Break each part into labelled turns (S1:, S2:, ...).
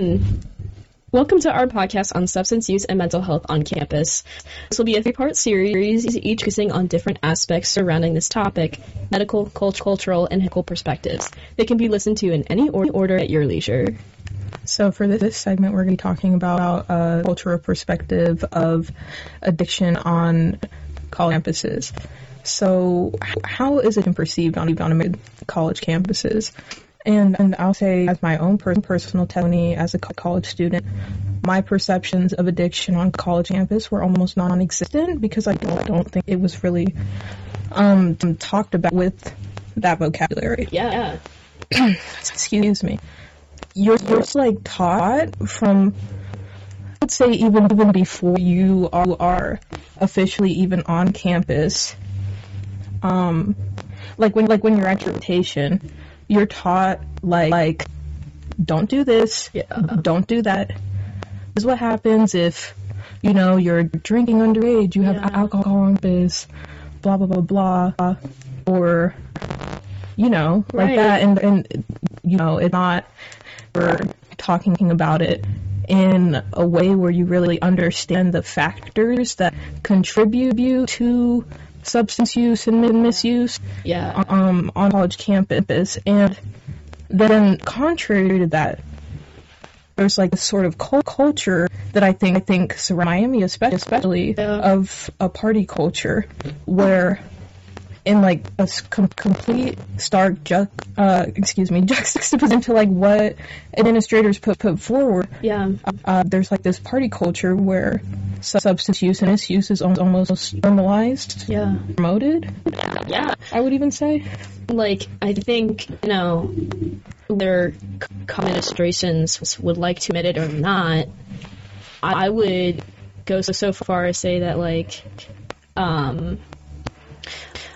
S1: Mm. Welcome to our podcast on substance use and mental health on campus. This will be a three part series, each focusing on different aspects surrounding this topic medical, cult- cultural, and ethical perspectives. They can be listened to in any or- order at your leisure.
S2: So for this, this segment, we're going to be talking about a cultural perspective of addiction on college campuses. So how is it perceived on on college campuses? And, and I'll say, as my own per- personal testimony as a co- college student, my perceptions of addiction on college campus were almost non-existent because I don't, I don't think it was really um, talked about with that vocabulary.
S1: Yeah.
S2: Excuse me. You're, you're just, like taught from, let's say even even before you are, are officially even on campus. Um, like when like when you're at your rotation, you're taught like like don't do this,
S1: Yeah.
S2: don't do that. This is what happens if you know you're drinking underage, you have
S1: Yeah.
S2: alcohol on campus, blah blah blah blah, or you know like
S1: Right.
S2: that, and and you know it's not we're talking about it in a way where you really understand the factors that contribute you to substance use and misuse
S1: Yeah.
S2: um, on college campus. And then, contrary to that, there's like a sort of cult culture that I think I think surrounds Miami, especially, especially
S1: Yeah.
S2: of a party culture where. In like a com- complete stark ju- uh, excuse me juxtaposition to like what administrators put put forward,
S1: Yeah.
S2: uh, there's like this party culture where substance use and misuse is almost normalized,
S1: Yeah.
S2: promoted.
S1: Yeah.
S2: I would even say.
S1: like I think you know their administrations would like to admit it or not. I I would go so, so far as say that like um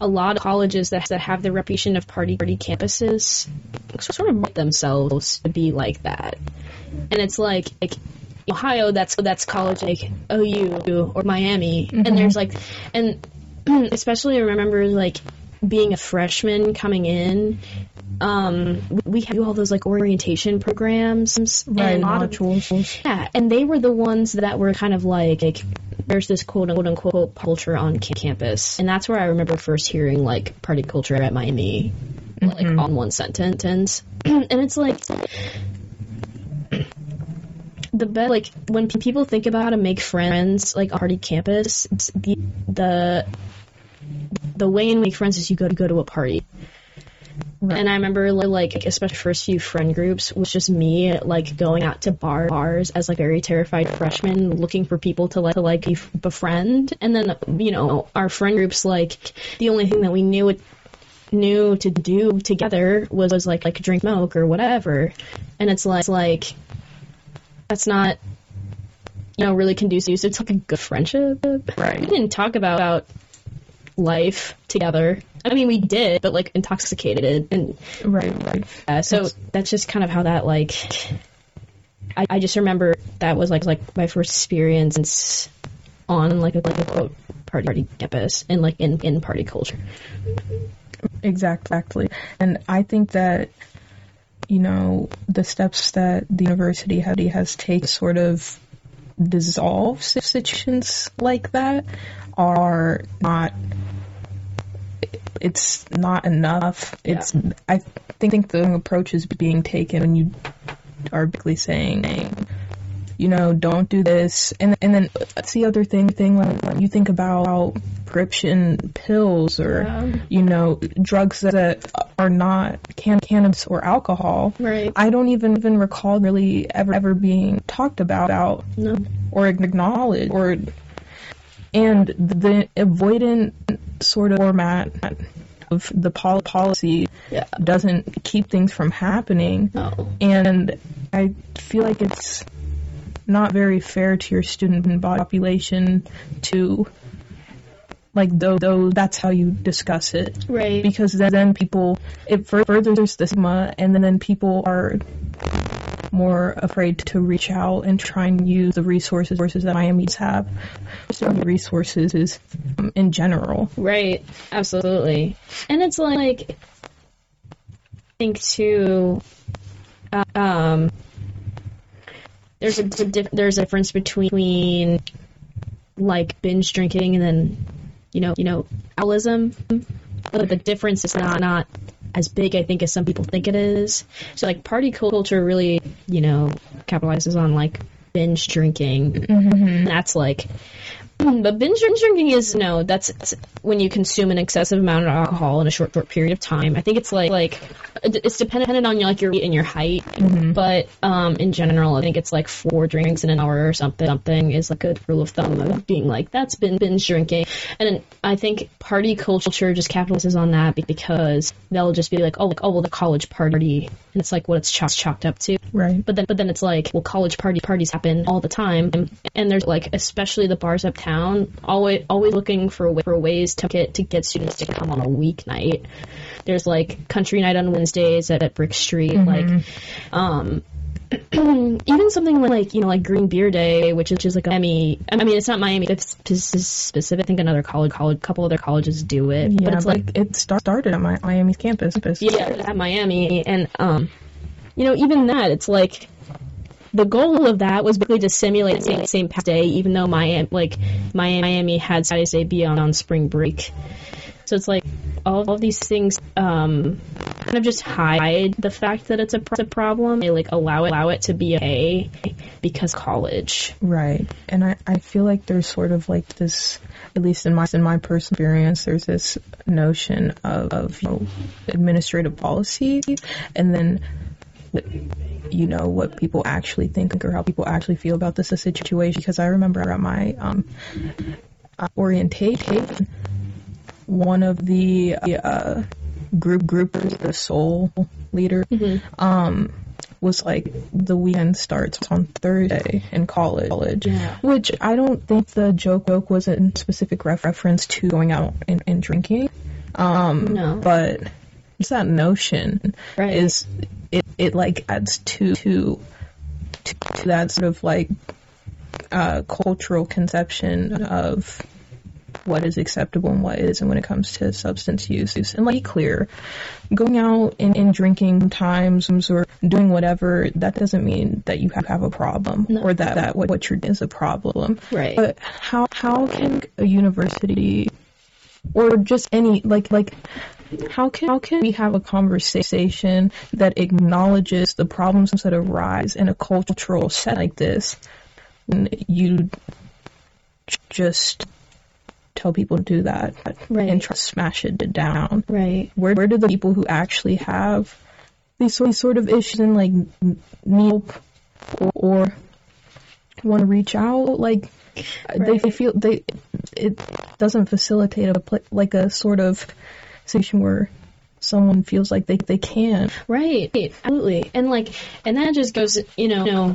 S1: a lot of colleges that, that have the reputation of party party campuses sort of market themselves to be like that, and it's like like Ohio that's that's college like OU or Miami, and there's like and especially I remember like being a freshman coming in, um, we had all those like orientation programs, and a lot of yeah, and they were the ones that were kind of like, like there's this quote unquote, unquote culture on ca- campus, and that's where I remember first hearing like party culture at Miami, like on one sentence, and it's like the best like when p- people think about how to make friends like on party campus, the the the way in make friends is you go to go to a party. And I remember like especially first few friend groups was just me like going out to bar bars as like very terrified freshman looking for people to like to like bef- befriend. And then you know our friend groups like the only thing that we knew it knew to do together was, was like like drink milk or whatever. And it's like, it's like that's not you know really conducive it's like a good friendship
S2: Right.
S1: we didn't talk about, about life together i mean we did but like intoxicated and
S2: Right, right.
S1: uh, so that's just kind of how that like I, I just remember that was like like my first experience on like a like a quote party party campus and like in in party culture
S2: Exactly. And I think that, you know, the steps that the university has taken sort of dissolve situations like that are not it's not enough. It's I think, think the approach is being taken when you are basically saying you know, don't do this. And and then that's the other thing thing like when you think about prescription pills or
S1: Yeah.
S2: you know drugs that are not can cannabis or alcohol.
S1: Right.
S2: I don't even even recall really ever ever being talked about out
S1: no
S2: or acknowledged or and the avoidant sort of format of the pol- policy
S1: yeah
S2: doesn't keep things from happening
S1: no
S2: and I feel like it's not very fair to your student body population to like though though that's how you discuss it.
S1: Right.
S2: Because then, then people it fur- furthers the stigma and then, then people are more afraid to reach out and try and use the resources that Miami's have. So the resources is um, in general.
S1: Right, absolutely. And it's like, I think too, um, there's a, there's a dif- there's a difference between like binge drinking and then you know you know alcoholism. But the difference is not not as big, I think, as some people think it is. So like party culture really you know capitalizes on like binge drinking. Mm-hmm. That's like but binge drinking is no. That's that's when you consume an excessive amount of alcohol in a short, short period of time. I think it's like like it's dependent on your like your weight and your height. But um, in general, I think it's like four drinks in an hour or something. Something is like a good rule of thumb of being like that's been binge drinking. And I think party culture just capitalizes on that because they'll just be like, oh, like, oh, well, the college party, and it's like what it's chalked chalked up to.
S2: Right.
S1: But then, but then it's like, well, college party parties happen all the time, and there's like, especially the bars uptown, always always looking for for ways to get to get students to come on a weeknight. There's like country night on Wednesdays at, at Brick Street, like, um. even something like you know like Green Beer Day, which is just like a Miami. I mean, it's not Miami it's specific. I think another college, college, couple other colleges do it,
S2: Yeah,
S1: but it's like
S2: it start, started at my Miami's campus.
S1: yeah, at Miami, and um, you know, even that, it's like the goal of that was basically to simulate St. St. Pat's Day, even though Miami, like Miami had Saturdday Day be on, spring break. So it's like all of these things um, kind of just hide the fact that it's a, a problem. They like allow it allow it to be okay because college.
S2: Right. And I, I feel like there's sort of like this, at least in my in my personal experience, there's this notion of, of you know, administrative policy, and then you know what people actually think or how people actually feel about this situation. Because I remember at my um, orientation, one of the uh, group groupers, the soul leader, um, was like the weekend starts on Thursday in college,
S1: Yeah.
S2: which I don't think the joke joke was in specific ref- reference to going out and, and drinking. Um,
S1: No.
S2: but just that notion
S1: Right.
S2: is it, it like adds to to to, that sort of like uh, cultural conception of what is acceptable and what isn't when it comes to substance use. And like be clear, going out and, and drinking times or doing whatever, that doesn't mean that you have, have a problem
S1: No.
S2: or that, that what, what you're doing is a problem.
S1: Right.
S2: But how how can a university or just any like like how can how can we have a conversation that acknowledges the problems that arise in a cultural set like this and you just tell people to do that
S1: Right.
S2: and try to smash it down
S1: Right.
S2: where where do the people who actually have these sort, these sort of issues and like need help or, or want to reach out like they, they feel they it doesn't facilitate a like a sort of situation where someone feels like they they can
S1: Right, absolutely, and like, and that just goes, you know, you know,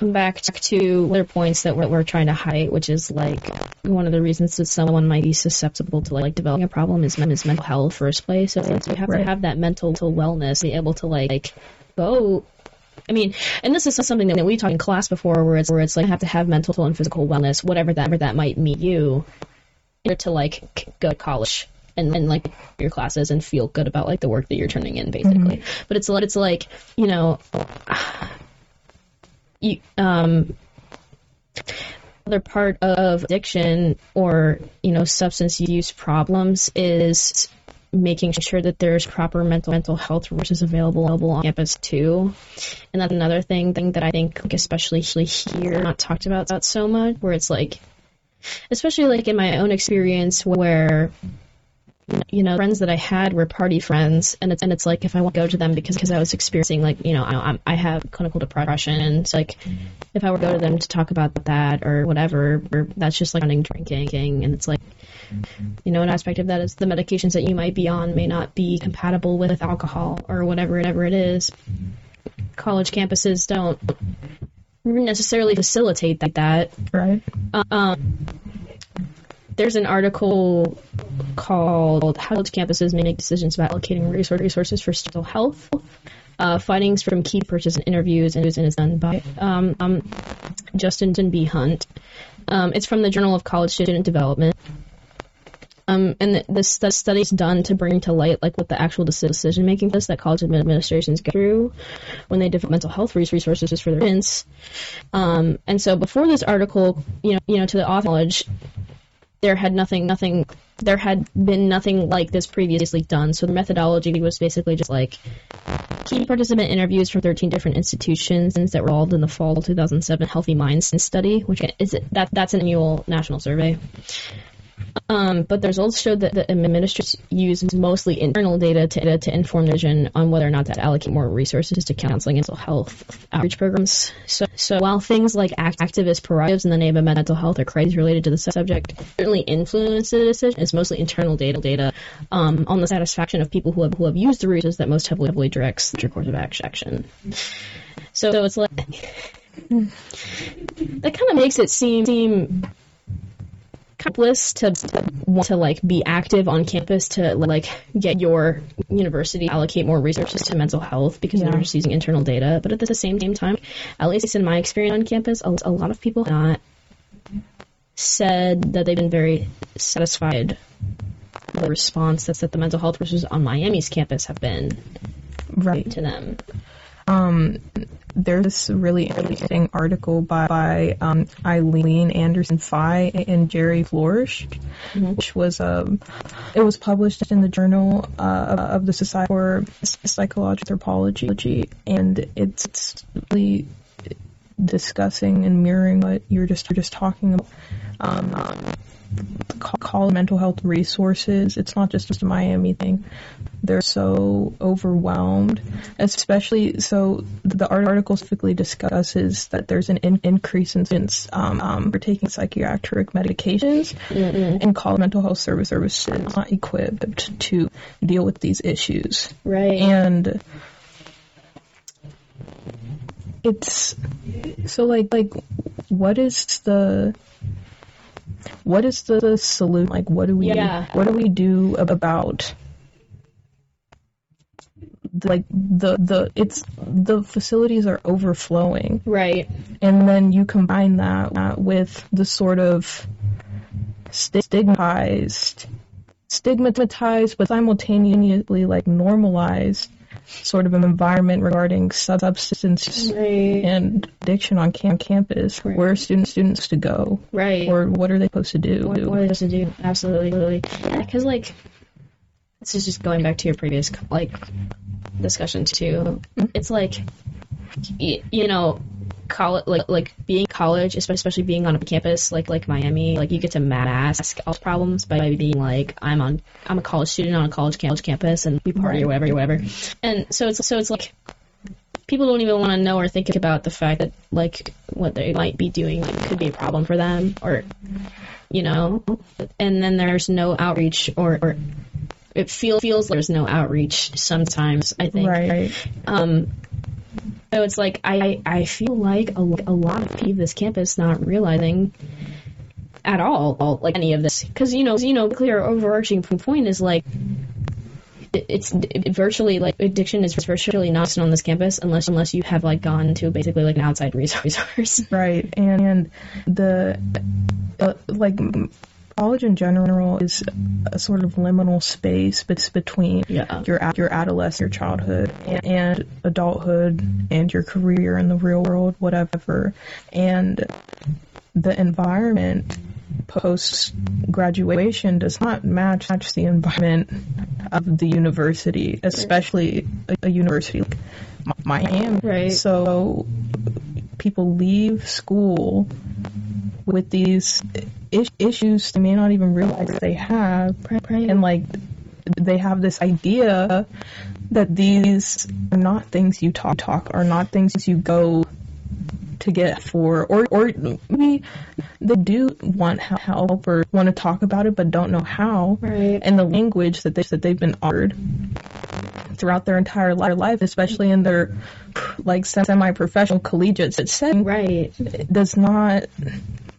S1: back to other points that we're, we're trying to hide, which is like one of the reasons that someone might be susceptible to like developing a problem is, is mental health first place. So it's, you have
S2: Right.
S1: to have that mental wellness, be able to like, like go. I mean, and this is something that we talked in class before, where it's where it's like you have to have mental and physical wellness, whatever that whatever that might mean you, in order to like go to college and, and like your classes and feel good about like the work that you're turning in basically. But it's like it's like you know you um other part of addiction or you know substance use problems is making sure that there's proper mental mental health resources available, available on campus too. And that's another thing thing that i think like, especially here not talked about, so much where it's like especially like in my own experience where you know friends that I had were party friends and it's and it's like if I want to go to them because because I was experiencing like you know I, I have clinical depression and it's like if I were to go to them to talk about that or whatever or that's just like running drinking and it's like you know an aspect of that is the medications that you might be on may not be compatible with alcohol or whatever whatever it is college campuses don't necessarily facilitate that, that
S2: right
S1: um, there's an article called How College Campuses May Make Decisions About Allocating Resource- Resources for Mental Health. Uh, findings from key participant interviews, and it's done by um, um, Justin B. Hunt. Um, it's from the Journal of College Student Development. Um, and the, this the study's done to bring to light like what the actual decision making process that college administrations go through when they develop mental health resources for their students. Um, and so before this article, you know, you know, to the author knowledge, there had nothing, nothing, there had been nothing like this previously done. So the methodology was basically just like key participant interviews from 13 different institutions that were involved in the fall 2007 Healthy Minds study, which is that that's an annual national survey. Um, but the results showed that the administrators use mostly internal data to, to inform their vision on whether or not to allocate more resources to counseling and mental health outreach programs. So, so while things like act- activist prerogatives in the name of mental health or crises related to the subject certainly influence the decision, it's mostly internal data data um, on the satisfaction of people who have who have used the resources that most heavily, heavily directs the course of action. So, so it's like that kind of makes it seem seem bliss to, to want to like be active on campus to like get your university allocate more resources to mental health because yeah. they're just using internal data. But at the same time, at least in my experience on campus, a, a lot of people have not said that they've been very satisfied with the response that's that the mental health resources on Miami's campus have been right to them.
S2: Um, there's this really interesting article by, by um, Eileen Anderson Fye and Jerry Floersch, mm-hmm. which was um, it was published in the Journal uh, of the Society for Psychological Anthropology, and it's, it's really discussing and mirroring what you're just you're just talking about. Um, call mental health resources. It's not just, just a Miami thing. They're so overwhelmed, especially so the article specifically discusses that there's an in- increase in students um, um, for taking psychiatric medications mm and call mental health service services not equipped to deal with these issues.
S1: Right.
S2: And it's so like like what is the what is the solution? Like, what do we, yeah. what do we do about, like the the it's the facilities are overflowing,
S1: right?
S2: And then you combine that with the sort of stigmatized, stigmatized, but simultaneously like normalized sort of an environment regarding substance right. and addiction on cam- campus. Right. Where are students students to go?
S1: Right.
S2: Or what are they supposed to do?
S1: What, what are they supposed to do? Absolutely. Yeah, because like this is just going back to your previous like discussion too. Mm-hmm. It's like you know college, like like being college, especially being on a campus like like Miami, like you get to mask all problems by being like I'm on I'm a college student on a college college campus and we party or whatever or whatever. And so it's so it's like people don't even want to know or think about the fact that like what they might be doing like, could be a problem for them or you know? And then there's no outreach or, or it feel, feels like there's no outreach sometimes i think.
S2: Right.
S1: Um so it's like I I feel like a, a lot of people this campus not realizing at all, all like any of this because you know you know clear overarching point is like it's it virtually like addiction is virtually not on this campus unless unless you have like gone to basically like an outside resource.
S2: Right, and, and the uh, like college in general is a sort of liminal space between yeah. your your adolescence, your childhood, and, and adulthood, and your career in the real world, whatever. And the environment post graduation does not match, match the environment of the university, especially a, a university like Miami.
S1: Right.
S2: So people leave school with these is- issues they may not even realize they have, and like they have this idea that these are not things you talk talk are not things you go to get for or or maybe they do want help or want to talk about it but don't know how.
S1: Right.
S2: and the language that they that they've been offered throughout their entire life especially in their like semi-professional collegiate setting
S1: right
S2: does not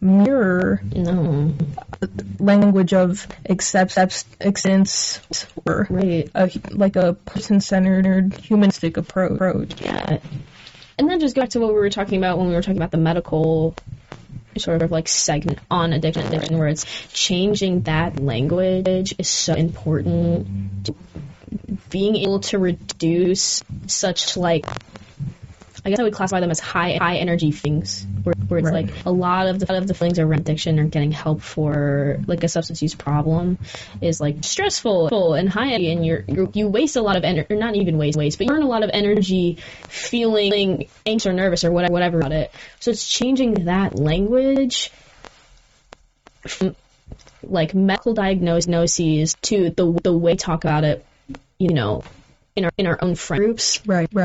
S2: mirror
S1: no
S2: language of accept, acceptance or
S1: right.
S2: a, like a person-centered humanistic approach.
S1: Yeah. And then just go back to what we were talking about when we were talking about the medical sort of like segment on addiction, addiction where it's changing that language is so important. Being able to reduce such like I guess I would classify them as high high energy things, where, where it's
S2: Right.
S1: like a lot of the lot of the feelings around addiction or getting help for like a substance use problem is like stressful and high energy, and you're, you're you waste a lot of energy, or not even waste waste, but you burn a lot of energy feeling anxious or nervous or whatever whatever about it. So it's changing that language from like medical diagnoses to the the way we talk about it, you know, in our in our own friend groups
S2: Right, right.